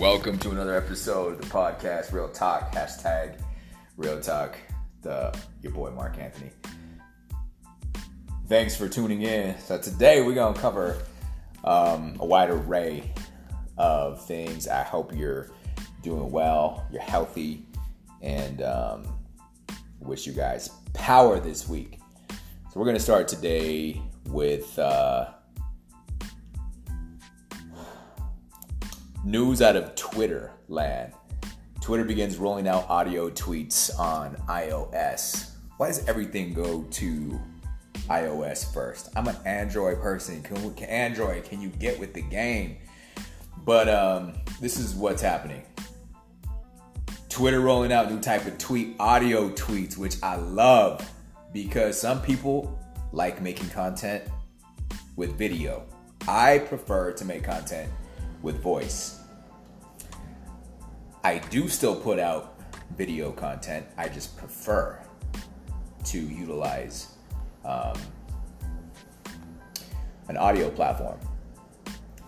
Welcome to another episode of the podcast, Real Talk, hashtag Real Talk, the your boy Mark Anthony. Thanks for tuning in. So today we're gonna cover um, a wide array of things. I hope you're doing well, you're healthy, and um, wish you guys power this week. So we're gonna start today with. Uh, News out of Twitter land. Twitter begins rolling out audio tweets on iOS. Why does everything go to iOS first? I'm an Android person. Can, can Android, can you get with the game? But um, this is what's happening. Twitter rolling out new type of tweet, audio tweets, which I love because some people like making content with video. I prefer to make content with voice. I do still put out video content. I just prefer to utilize um, an audio platform.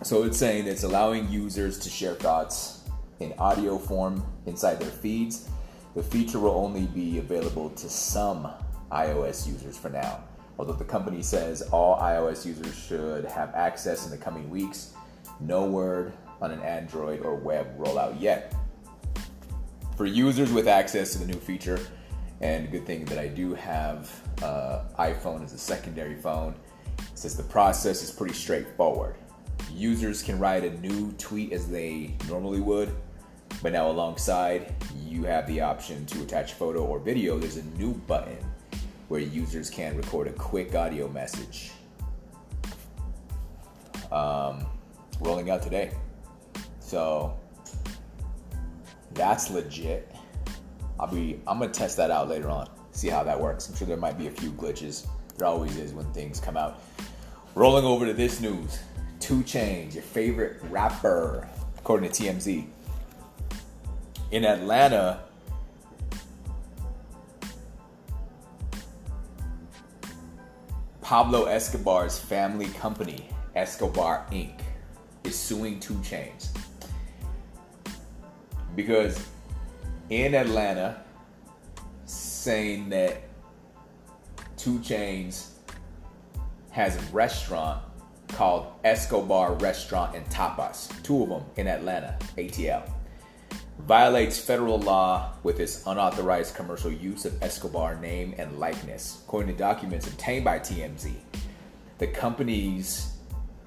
So it's saying it's allowing users to share thoughts in audio form inside their feeds. The feature will only be available to some iOS users for now. Although the company says all iOS users should have access in the coming weeks, no word on an Android or web rollout yet. For users with access to the new feature, and good thing that I do have uh, iPhone as a secondary phone, says the process is pretty straightforward. Users can write a new tweet as they normally would, but now alongside you have the option to attach photo or video. There's a new button where users can record a quick audio message. Um, rolling out today. So that's legit. I'll be I'm gonna test that out later on, see how that works. I'm sure there might be a few glitches. There always is when things come out. Rolling over to this news. 2 Chainz, your favorite rapper, according to TMZ. In Atlanta, Pablo Escobar's family company, Escobar Inc., is suing 2 Chainz. Because in Atlanta, saying that 2 Chainz has a restaurant called Escobar Restaurant and Tapas, two of them in Atlanta, ATL. Violates federal law with its unauthorized commercial use of Escobar name and likeness, according to documents obtained by TMZ. The company's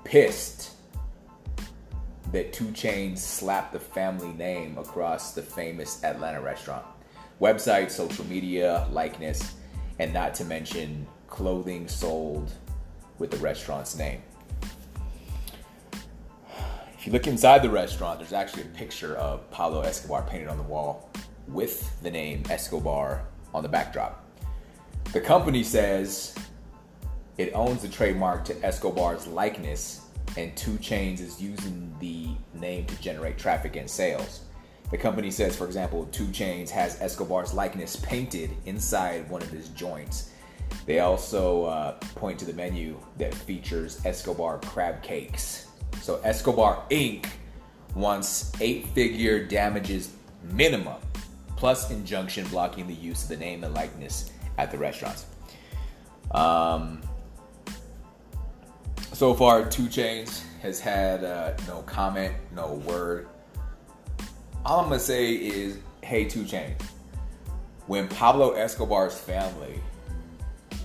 pissed that 2 Chainz slapped the family name across the famous Atlanta restaurant. Website, social media, likeness, and not to mention clothing sold with the restaurant's name. If you look inside the restaurant, there's actually a picture of Pablo Escobar painted on the wall with the name Escobar on the backdrop. The company says it owns the trademark to Escobar's likeness and 2 Chainz is using the name to generate traffic and sales. The company says, for example, 2 Chainz has Escobar's likeness painted inside one of his joints. They also uh, point to the menu that features Escobar crab cakes. So Escobar Inc. wants eight figure damages minimum, plus injunction blocking the use of the name and likeness at the restaurants. Um, so far, 2 Chainz has had uh, no comment, no word. All I'm gonna say is, hey, 2 Chainz, when Pablo Escobar's family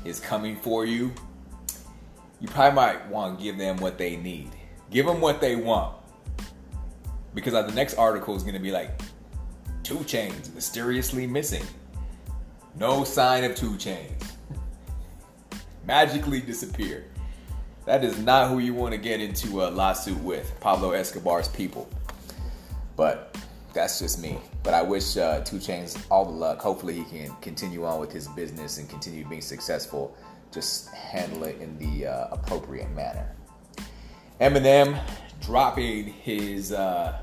is coming for you, you probably might want to give them what they need. Give them what they want. Because the next article is going to be like, 2 Chainz mysteriously missing. No sign of 2 Chainz. Magically disappeared. That is not who you want to get into a lawsuit with, Pablo Escobar's people. But that's just me. But I wish uh, 2 Chainz all the luck. Hopefully, he can continue on with his business and continue being successful. Just handle it in the uh, appropriate manner. Eminem dropping his uh,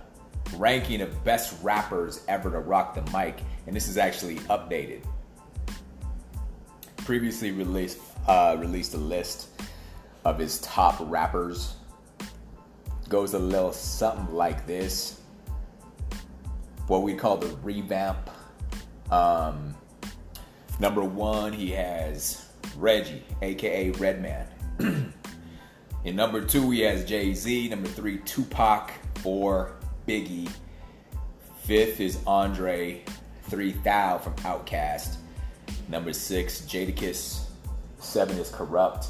ranking of best rappers ever to rock the mic, and this is actually updated. Previously released uh, released a list of his top rappers. Goes a little something like this. what we call the revamp. Um, number one, he has Reggie, aka Redman. In number two, he has Jay Z. Number three, Tupac. Four, Biggie. Fifth is Andre 3000 from Outkast. Number six, Jadakiss. Seven is Kurupt.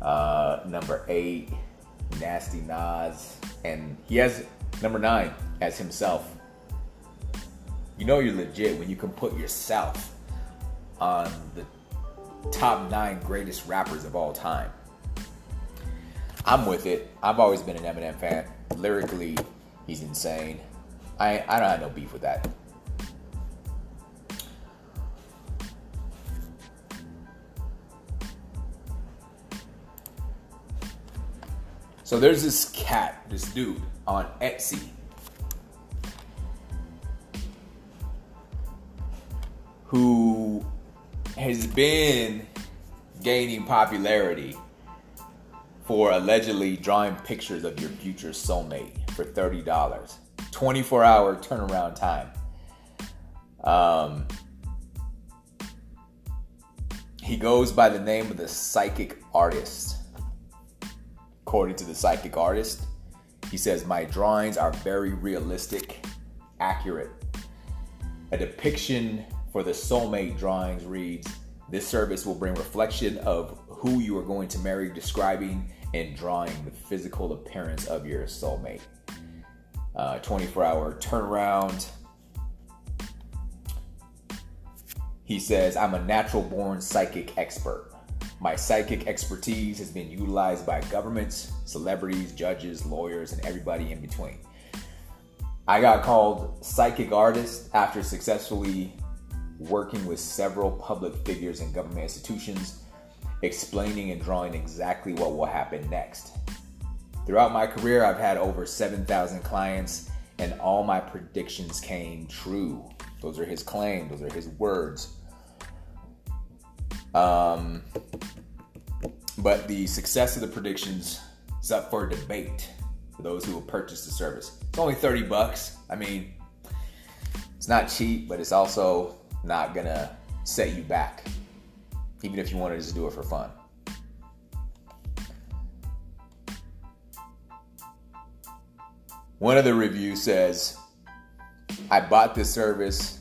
Uh, number eight, Nasty Nas. And he has number nine as himself. You know you're legit when you can put yourself on the top nine greatest rappers of all time. I'm with it. I've always been an Eminem fan. Lyrically, he's insane. I I don't have no beef with that. So there's this cat, this dude on Etsy. Who has been gaining popularity for allegedly drawing pictures of your future soulmate for $30. 24 hour turnaround time. Um, he goes by the name of the psychic artist. According to the psychic artist, he says, My drawings are very realistic, accurate. A depiction for the soulmate drawings reads, This service will bring reflection of who you are going to marry, describing and drawing the physical appearance of your soulmate. Uh, 24 hour turnaround. He says, I'm a natural born psychic expert. My psychic expertise has been utilized by governments, celebrities, judges, lawyers, and everybody in between. I got called psychic artist after successfully working with several public figures and government institutions explaining and drawing exactly what will happen next. Throughout my career, I've had over 7,000 clients, and all my predictions came true. Those are his claims, those are his words. Um, but the success of the predictions is up for debate for those who will purchase the service. It's only 30 bucks. I mean, it's not cheap, but it's also not gonna set you back even if you wanted to just do it for fun. One of the reviews says, I bought this service,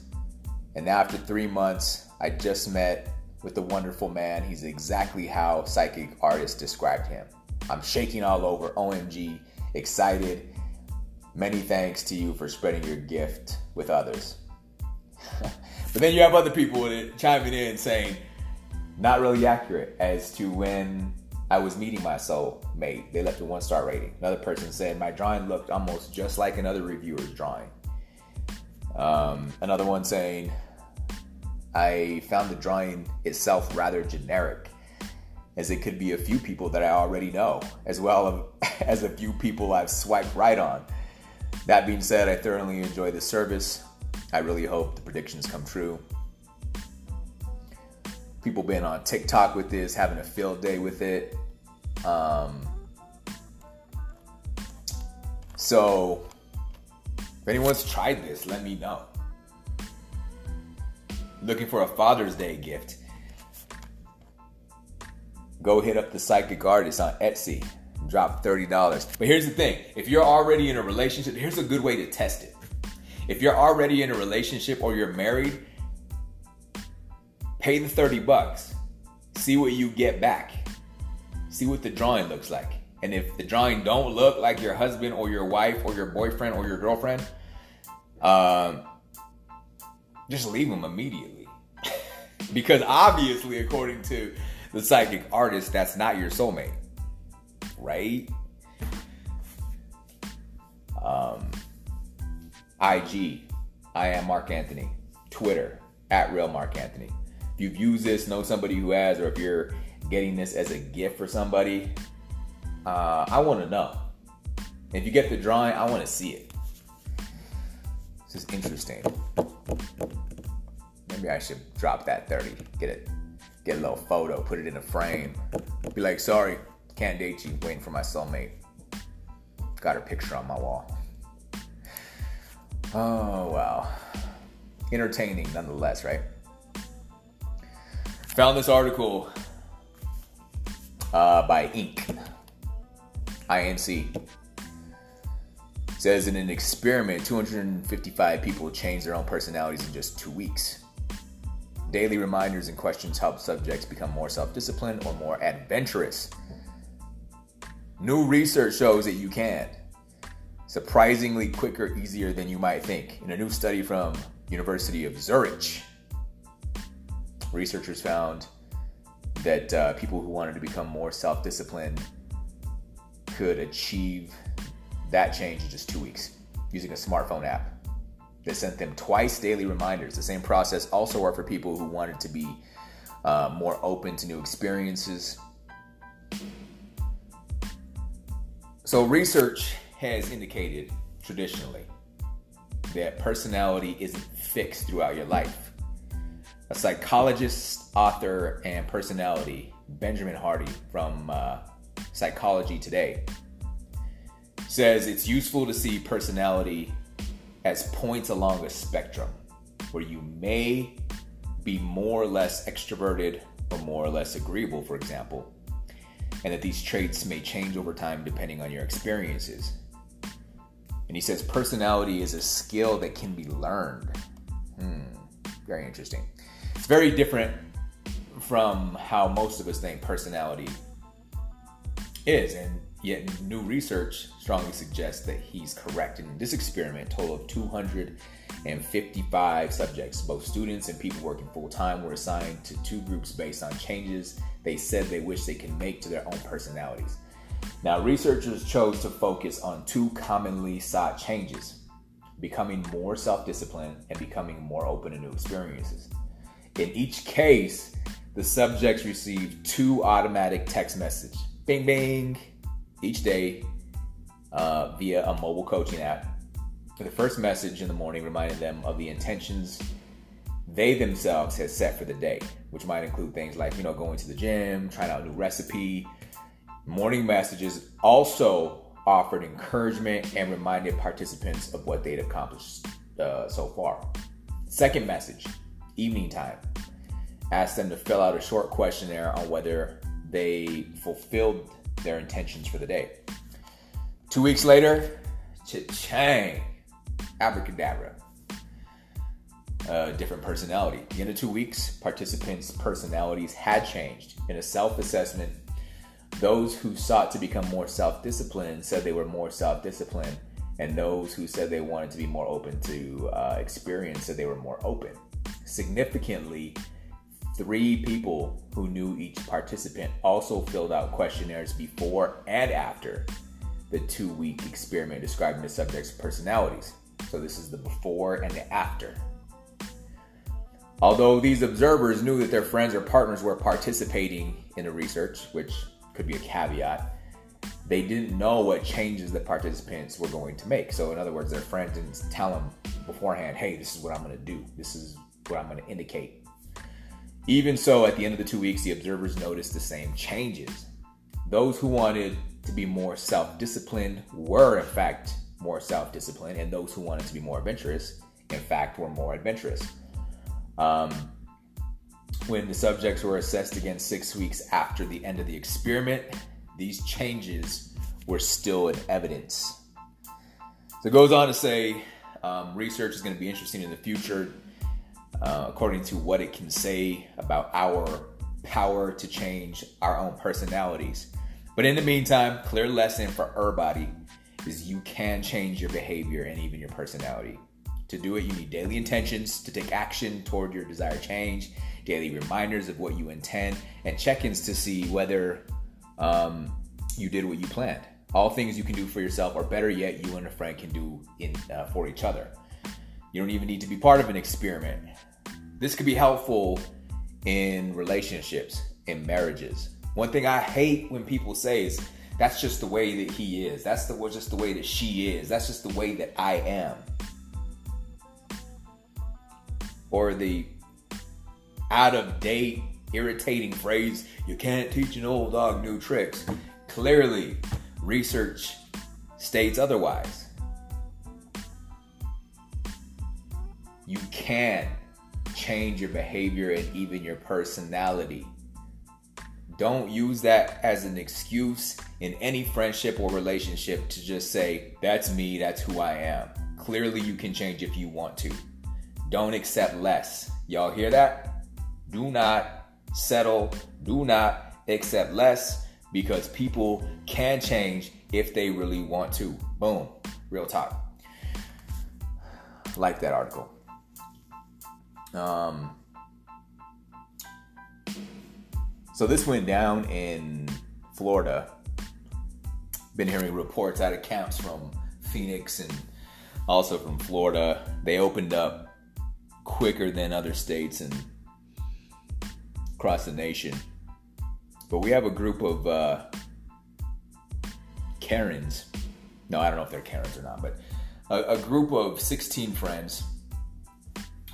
and after three months, I just met with the wonderful man. He's exactly how psychic artists described him. I'm shaking all over, OMG, excited. Many thanks to you for spreading your gift with others. but then you have other people chiming in saying, not really accurate as to when I was meeting my soulmate. They left a one star rating. Another person said my drawing looked almost just like another reviewer's drawing. Um, another one saying I found the drawing itself rather generic, as it could be a few people that I already know, as well as a few people I've swiped right on. That being said, I thoroughly enjoy the service. I really hope the predictions come true people been on TikTok with this, having a field day with it. Um, so, if anyone's tried this, let me know. Looking for a Father's Day gift? Go hit up the psychic artist on Etsy. Drop $30. But here's the thing if you're already in a relationship, here's a good way to test it. If you're already in a relationship or you're married, Pay the 30 bucks. See what you get back. See what the drawing looks like. And if the drawing don't look like your husband or your wife or your boyfriend or your girlfriend, um, just leave them immediately. because obviously, according to the psychic artist, that's not your soulmate. Right? Um, IG, I am Mark Anthony. Twitter, at real Mark Anthony if you've used this, know somebody who has, or if you're getting this as a gift for somebody, uh, I want to know. If you get the drawing, I want to see it. This is interesting. Maybe I should drop that 30. Get it, get a little photo, put it in a frame. Be like, sorry, can't date you, waiting for my soulmate. Got her picture on my wall. Oh, wow. Entertaining nonetheless, right? Found this article uh, by Inc. INC. says in an experiment, 255 people changed their own personalities in just two weeks. Daily reminders and questions help subjects become more self disciplined or more adventurous. New research shows that you can. Surprisingly quicker, easier than you might think. In a new study from University of Zurich, researchers found that uh, people who wanted to become more self-disciplined could achieve that change in just two weeks using a smartphone app. that sent them twice daily reminders. The same process also worked for people who wanted to be uh, more open to new experiences. So, research has indicated traditionally that personality isn't fixed throughout your life. A psychologist, author, and personality, Benjamin Hardy from uh, Psychology Today, says it's useful to see personality as points along a spectrum where you may be more or less extroverted or more or less agreeable, for example, and that these traits may change over time depending on your experiences. And he says personality is a skill that can be learned. Hmm, very interesting. It's very different from how most of us think personality is. And Yet new research strongly suggests that he's correct. In this experiment, total of 255 subjects, both students and people working full time, were assigned to two groups based on changes they said they wish they can make to their own personalities. Now, researchers chose to focus on two commonly sought changes becoming more self disciplined and becoming more open to new experiences. In each case, the subjects received two automatic text messages bing, bing, each day uh, via a mobile coaching app. The first message in the morning reminded them of the intentions they themselves had set for the day, which might include things like, you know, going to the gym, trying out a new recipe. Morning messages also offered encouragement and reminded participants of what they'd accomplished uh, so far. Second message, evening time, asked them to fill out a short questionnaire on whether they fulfilled their intentions for the day. Two weeks later, cha-chang, abracadabra. A different personality. At the end of two weeks, participants' personalities had changed. In a self assessment, those who sought to become more self disciplined said they were more self disciplined, and those who said they wanted to be more open to uh, experience said they were more open. Significantly, Three people who knew each participant also filled out questionnaires before and after the two week experiment describing the subject's personalities. So, this is the before and the after. Although these observers knew that their friends or partners were participating in the research, which could be a caveat, they didn't know what changes the participants were going to make. So, in other words, their friends didn't tell them beforehand, hey, this is what I'm going to do, this is what I'm going to indicate. Even so, at the end of the two weeks, the observers noticed the same changes. Those who wanted to be more self disciplined were, in fact, more self disciplined, and those who wanted to be more adventurous, in fact, were more adventurous. Um, when the subjects were assessed again six weeks after the end of the experiment, these changes were still in evidence. So it goes on to say um, research is going to be interesting in the future uh, according to what it can say about our power to change our own personalities. But in the meantime, clear lesson for everybody is you can change your behavior and even your personality. To do it, you need daily intentions to take action toward your desired change, daily reminders of what you intend, and check ins to see whether um, you did what you planned. All things you can do for yourself, or better yet, you and a friend can do in, uh, for each other. You don't even need to be part of an experiment. This could be helpful in relationships, in marriages. One thing I hate when people say is, that's just the way that he is. That's the just the way that she is. That's just the way that I am. Or the out of date, irritating phrase, you can't teach an old dog new tricks. Clearly, research states otherwise. You can change your behavior and even your personality. Don't use that as an excuse in any friendship or relationship to just say, that's me, that's who I am. Clearly, you can change if you want to. Don't accept less. Y'all hear that? Do not settle. Do not accept less because people can change if they really want to. Boom. Real talk. Like that article. Um, so this went down in Florida. Been hearing reports out of camps from Phoenix and also from Florida. They opened up quicker than other states and across the nation. But we have a group of uh, Karens. No, I don't know if they're Karens or not, but a, a group of 16 friends.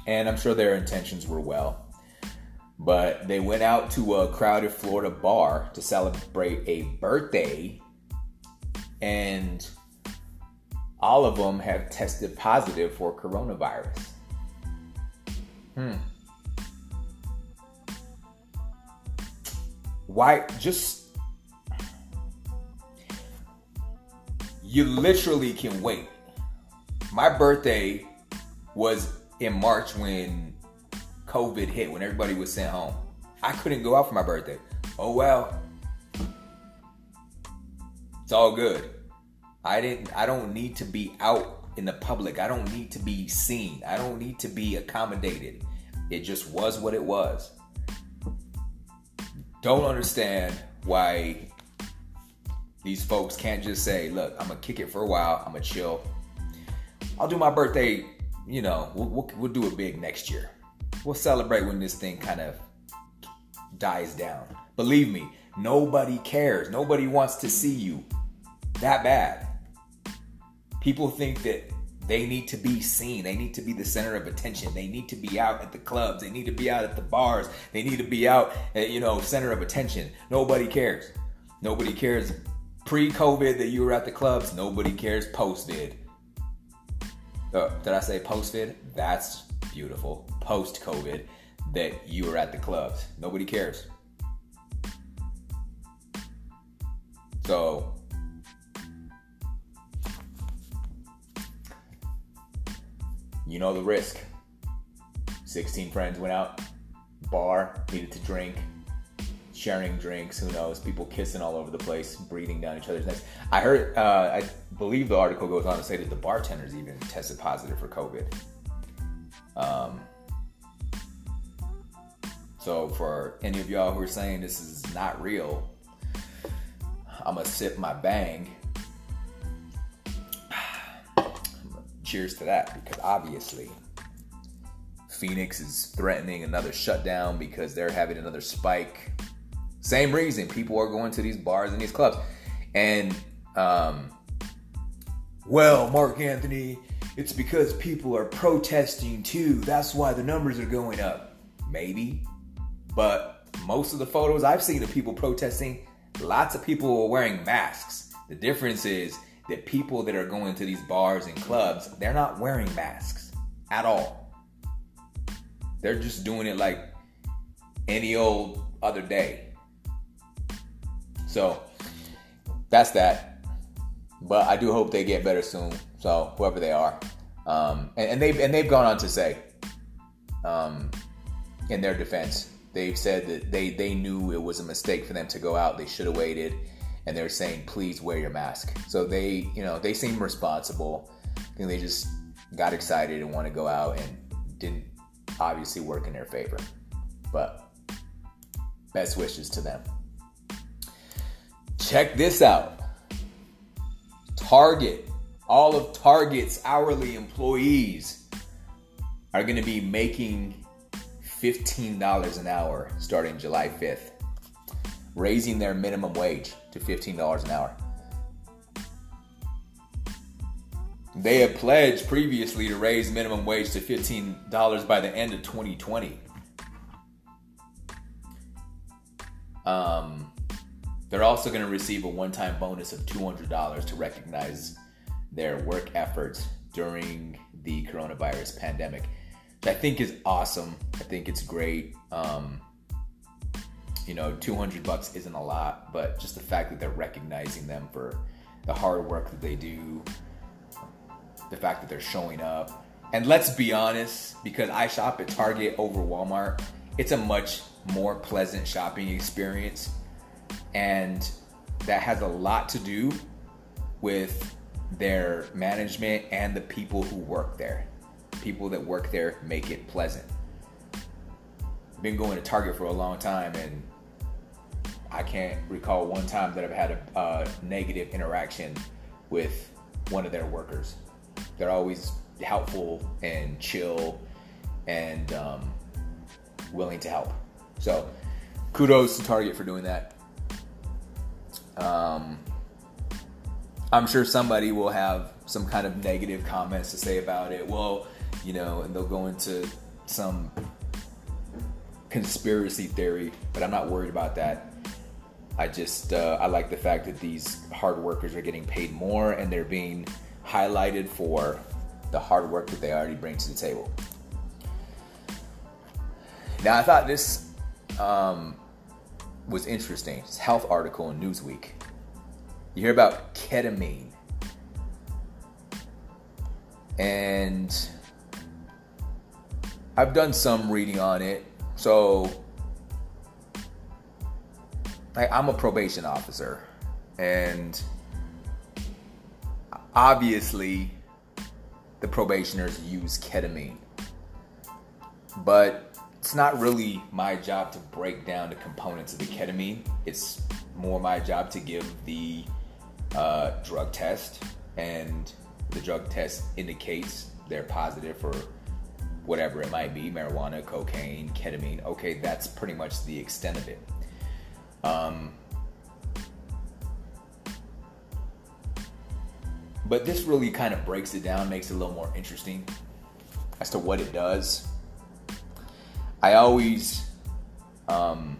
And I'm sure their intentions were well. But they went out to a crowded Florida bar to celebrate a birthday. And all of them have tested positive for coronavirus. Hmm. Why just you literally can wait. My birthday was in March when COVID hit, when everybody was sent home. I couldn't go out for my birthday. Oh well. It's all good. I didn't I don't need to be out in the public. I don't need to be seen. I don't need to be accommodated. It just was what it was. Don't understand why these folks can't just say, look, I'm gonna kick it for a while, I'm gonna chill. I'll do my birthday, you know, we'll, we'll, we'll do it big next year. We'll celebrate when this thing kind of dies down. Believe me, nobody cares. Nobody wants to see you that bad. People think that they need to be seen. They need to be the center of attention. They need to be out at the clubs. They need to be out at the bars. They need to be out at, you know, center of attention. Nobody cares. Nobody cares pre-COVID that you were at the clubs. Nobody cares post-vid. Uh, did I say post-vid? That's beautiful. Post-COVID that you were at the clubs. Nobody cares. So you know the risk. 16 friends went out, bar, needed to drink, sharing drinks, who knows, people kissing all over the place, breathing down each other's necks. I heard, uh, I believe the article goes on to say that the bartenders even tested positive for COVID. Um, so for any of y'all who are saying this is not real, I'm gonna sip my bang cheers to that because obviously Phoenix is threatening another shutdown because they're having another spike. Same reason people are going to these bars and these clubs. And, um, well, Mark Anthony, it's because people are protesting too. That's why the numbers are going up. Maybe. But most of the photos I've seen of people protesting, lots of people are wearing masks. The difference is that people that are going to these bars and clubs, they're not wearing masks at all. They're just doing it like any old other day. So that's that. But I do hope they get better soon. So whoever they are, um, and, and they've and they've gone on to say, um, in their defense, they've said that they they knew it was a mistake for them to go out. They should have waited and they're saying please wear your mask so they you know they seem responsible i think they just got excited and want to go out and didn't obviously work in their favor but best wishes to them check this out target all of target's hourly employees are going to be making $15 an hour starting july 5th raising their minimum wage to $15 an hour. They had pledged previously to raise minimum wage to $15 by the end of 2020. Um, they're also going to receive a one time bonus of $200 to recognize their work efforts during the coronavirus pandemic. I think is awesome. I think it's great. Um, you know, 200 bucks isn't a lot, but just the fact that they're recognizing them for the hard work that they do, the fact that they're showing up. And let's be honest, because I shop at Target over Walmart, it's a much more pleasant shopping experience. And that has a lot to do with their management and the people who work there. People that work there make it pleasant. Been going to Target for a long time and I can't recall one time that I've had a, a negative interaction with one of their workers. They're always helpful and chill and um, willing to help. So, kudos to Target for doing that. Um, I'm sure somebody will have some kind of negative comments to say about it. Well, you know, and they'll go into some conspiracy theory, but I'm not worried about that. I just uh, I like the fact that these hard workers are getting paid more and they're being highlighted for the hard work that they already bring to the table. Now I thought this um, was interesting. It's health article in Newsweek. You hear about ketamine. And I've done some reading on it. So I, I'm a probation officer. And obviously, the probationers use ketamine. But it's not really my job to break down the components of the ketamine. It's more my job to give the uh, drug test, and the drug test indicates they're positive for whatever it might be marijuana, cocaine, ketamine. Okay, that's pretty much the extent of it. Um, but this really kind of breaks it down, makes it a little more interesting as to what it does. I always um,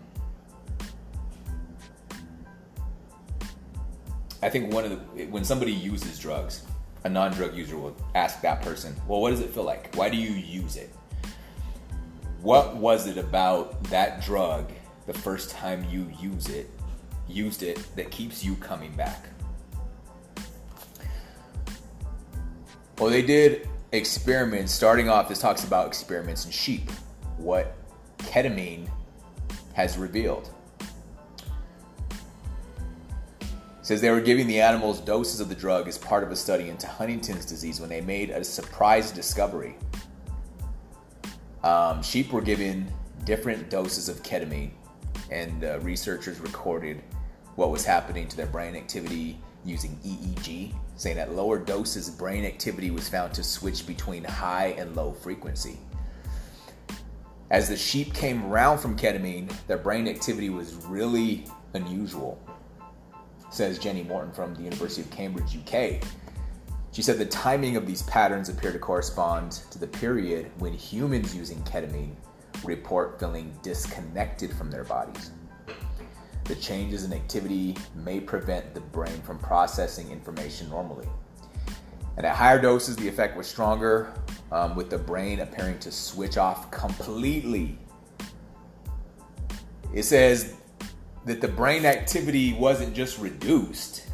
I think one of the when somebody uses drugs, a non-drug user will ask that person, "Well, what does it feel like? Why do you use it? What was it about that drug the first time you use it, used it that keeps you coming back?" Well, they did experiments. Starting off, this talks about experiments in sheep. What ketamine has revealed. says they were giving the animals doses of the drug as part of a study into Huntington's disease when they made a surprise discovery. Um, sheep were given different doses of ketamine, and uh, researchers recorded what was happening to their brain activity using EEG, saying that lower doses, brain activity was found to switch between high and low frequency. As the sheep came around from ketamine, their brain activity was really unusual says Jenny Morton from the University of Cambridge, UK. She said the timing of these patterns appear to correspond to the period when humans using ketamine report feeling disconnected from their bodies. The changes in activity may prevent the brain from processing information normally. And at higher doses, the effect was stronger, um, with the brain appearing to switch off completely. It says that the brain activity wasn't just reduced.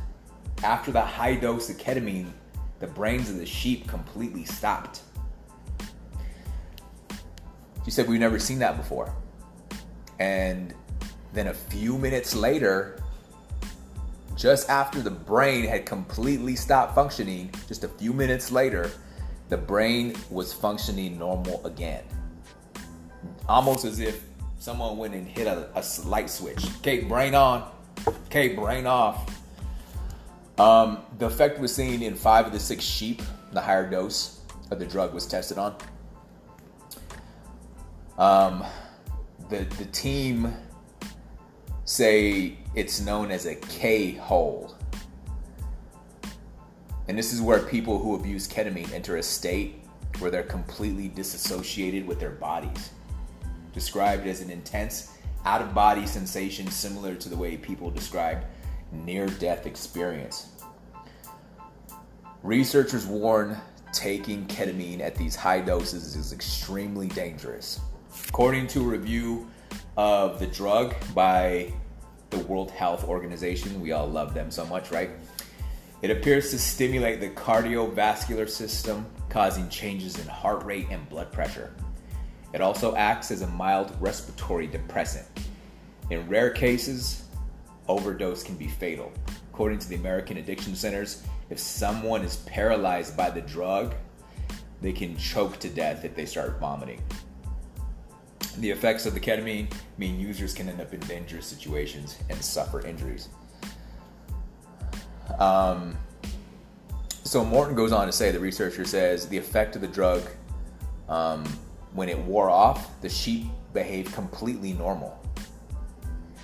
After the high dose of ketamine, the brains of the sheep completely stopped. She said, We've never seen that before. And then a few minutes later, just after the brain had completely stopped functioning, just a few minutes later, the brain was functioning normal again. Almost as if someone went and hit a, a light switch. Okay, brain on. Okay, brain off. Um, the effect was seen in five of the six sheep. The higher dose of the drug was tested on. Um, the the team say it's known as a K hole. And this is where people who abuse ketamine enter a state where they're completely disassociated with their bodies described as an intense out of body sensation similar to the way people describe near death experience. Researchers warn taking ketamine at these high doses is extremely dangerous. According to a review of the drug by the World Health Organization, we all love them so much, right? It appears to stimulate the cardiovascular system, causing changes in heart rate and blood pressure. It also acts as a mild respiratory depressant. In rare cases, overdose can be fatal. According to the American Addiction Centers, if someone is paralyzed by the drug, they can choke to death if they start vomiting. The effects of the ketamine mean users can end up in dangerous situations and suffer injuries. Um, so Morton goes on to say, the researcher says, the effect of the drug, um, when it wore off, the sheep behaved completely normal.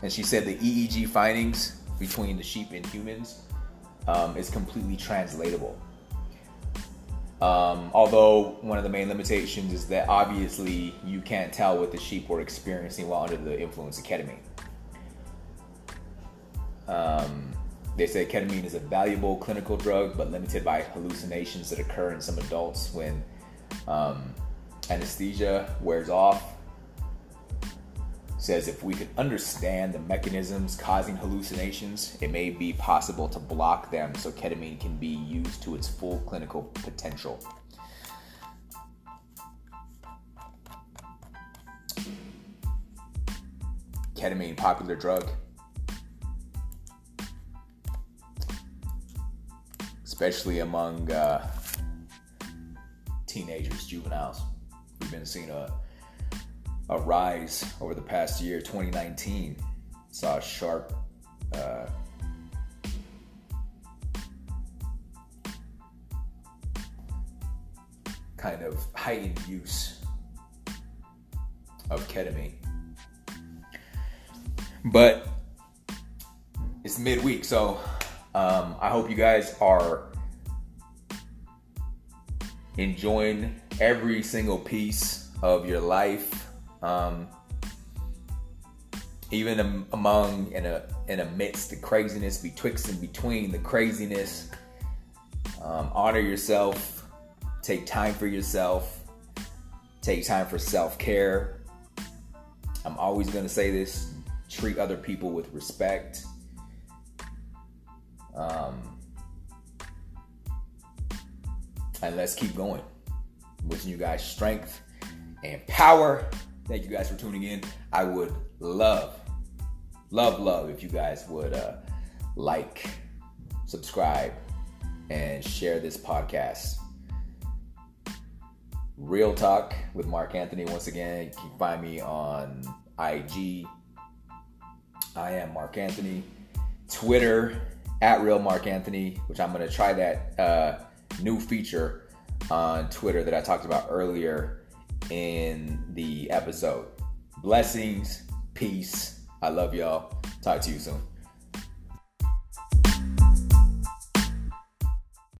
And she said the EEG findings between the sheep and humans um, is completely translatable. Um, although one of the main limitations is that obviously you can't tell what the sheep were experiencing while under the influence of ketamine. Um, they say ketamine is a valuable clinical drug, but limited by hallucinations that occur in some adults when um, anesthesia wears off. Says if we could understand the mechanisms causing hallucinations, it may be possible to block them so ketamine can be used to its full clinical potential. Ketamine, popular drug. Especially among uh, teenagers, juveniles. We've been seeing a a rise over the past year. 2019 saw a sharp uh, kind of heightened use of ketamine. But it's midweek, so um, I hope you guys are enjoying every single piece of your life um, even among and in amidst the craziness betwixt and between the craziness, um, honor yourself. Take time for yourself. Take time for self care. I'm always going to say this: treat other people with respect. Um, and let's keep going. Wishing you guys strength and power. Thank you guys for tuning in. I would love, love, love if you guys would uh, like, subscribe, and share this podcast. Real Talk with Mark Anthony. Once again, you can find me on IG. I am Mark Anthony. Twitter at Real Mark Anthony, which I'm going to try that uh, new feature on Twitter that I talked about earlier in the episode. Blessings, peace. I love y'all. Talk to you soon.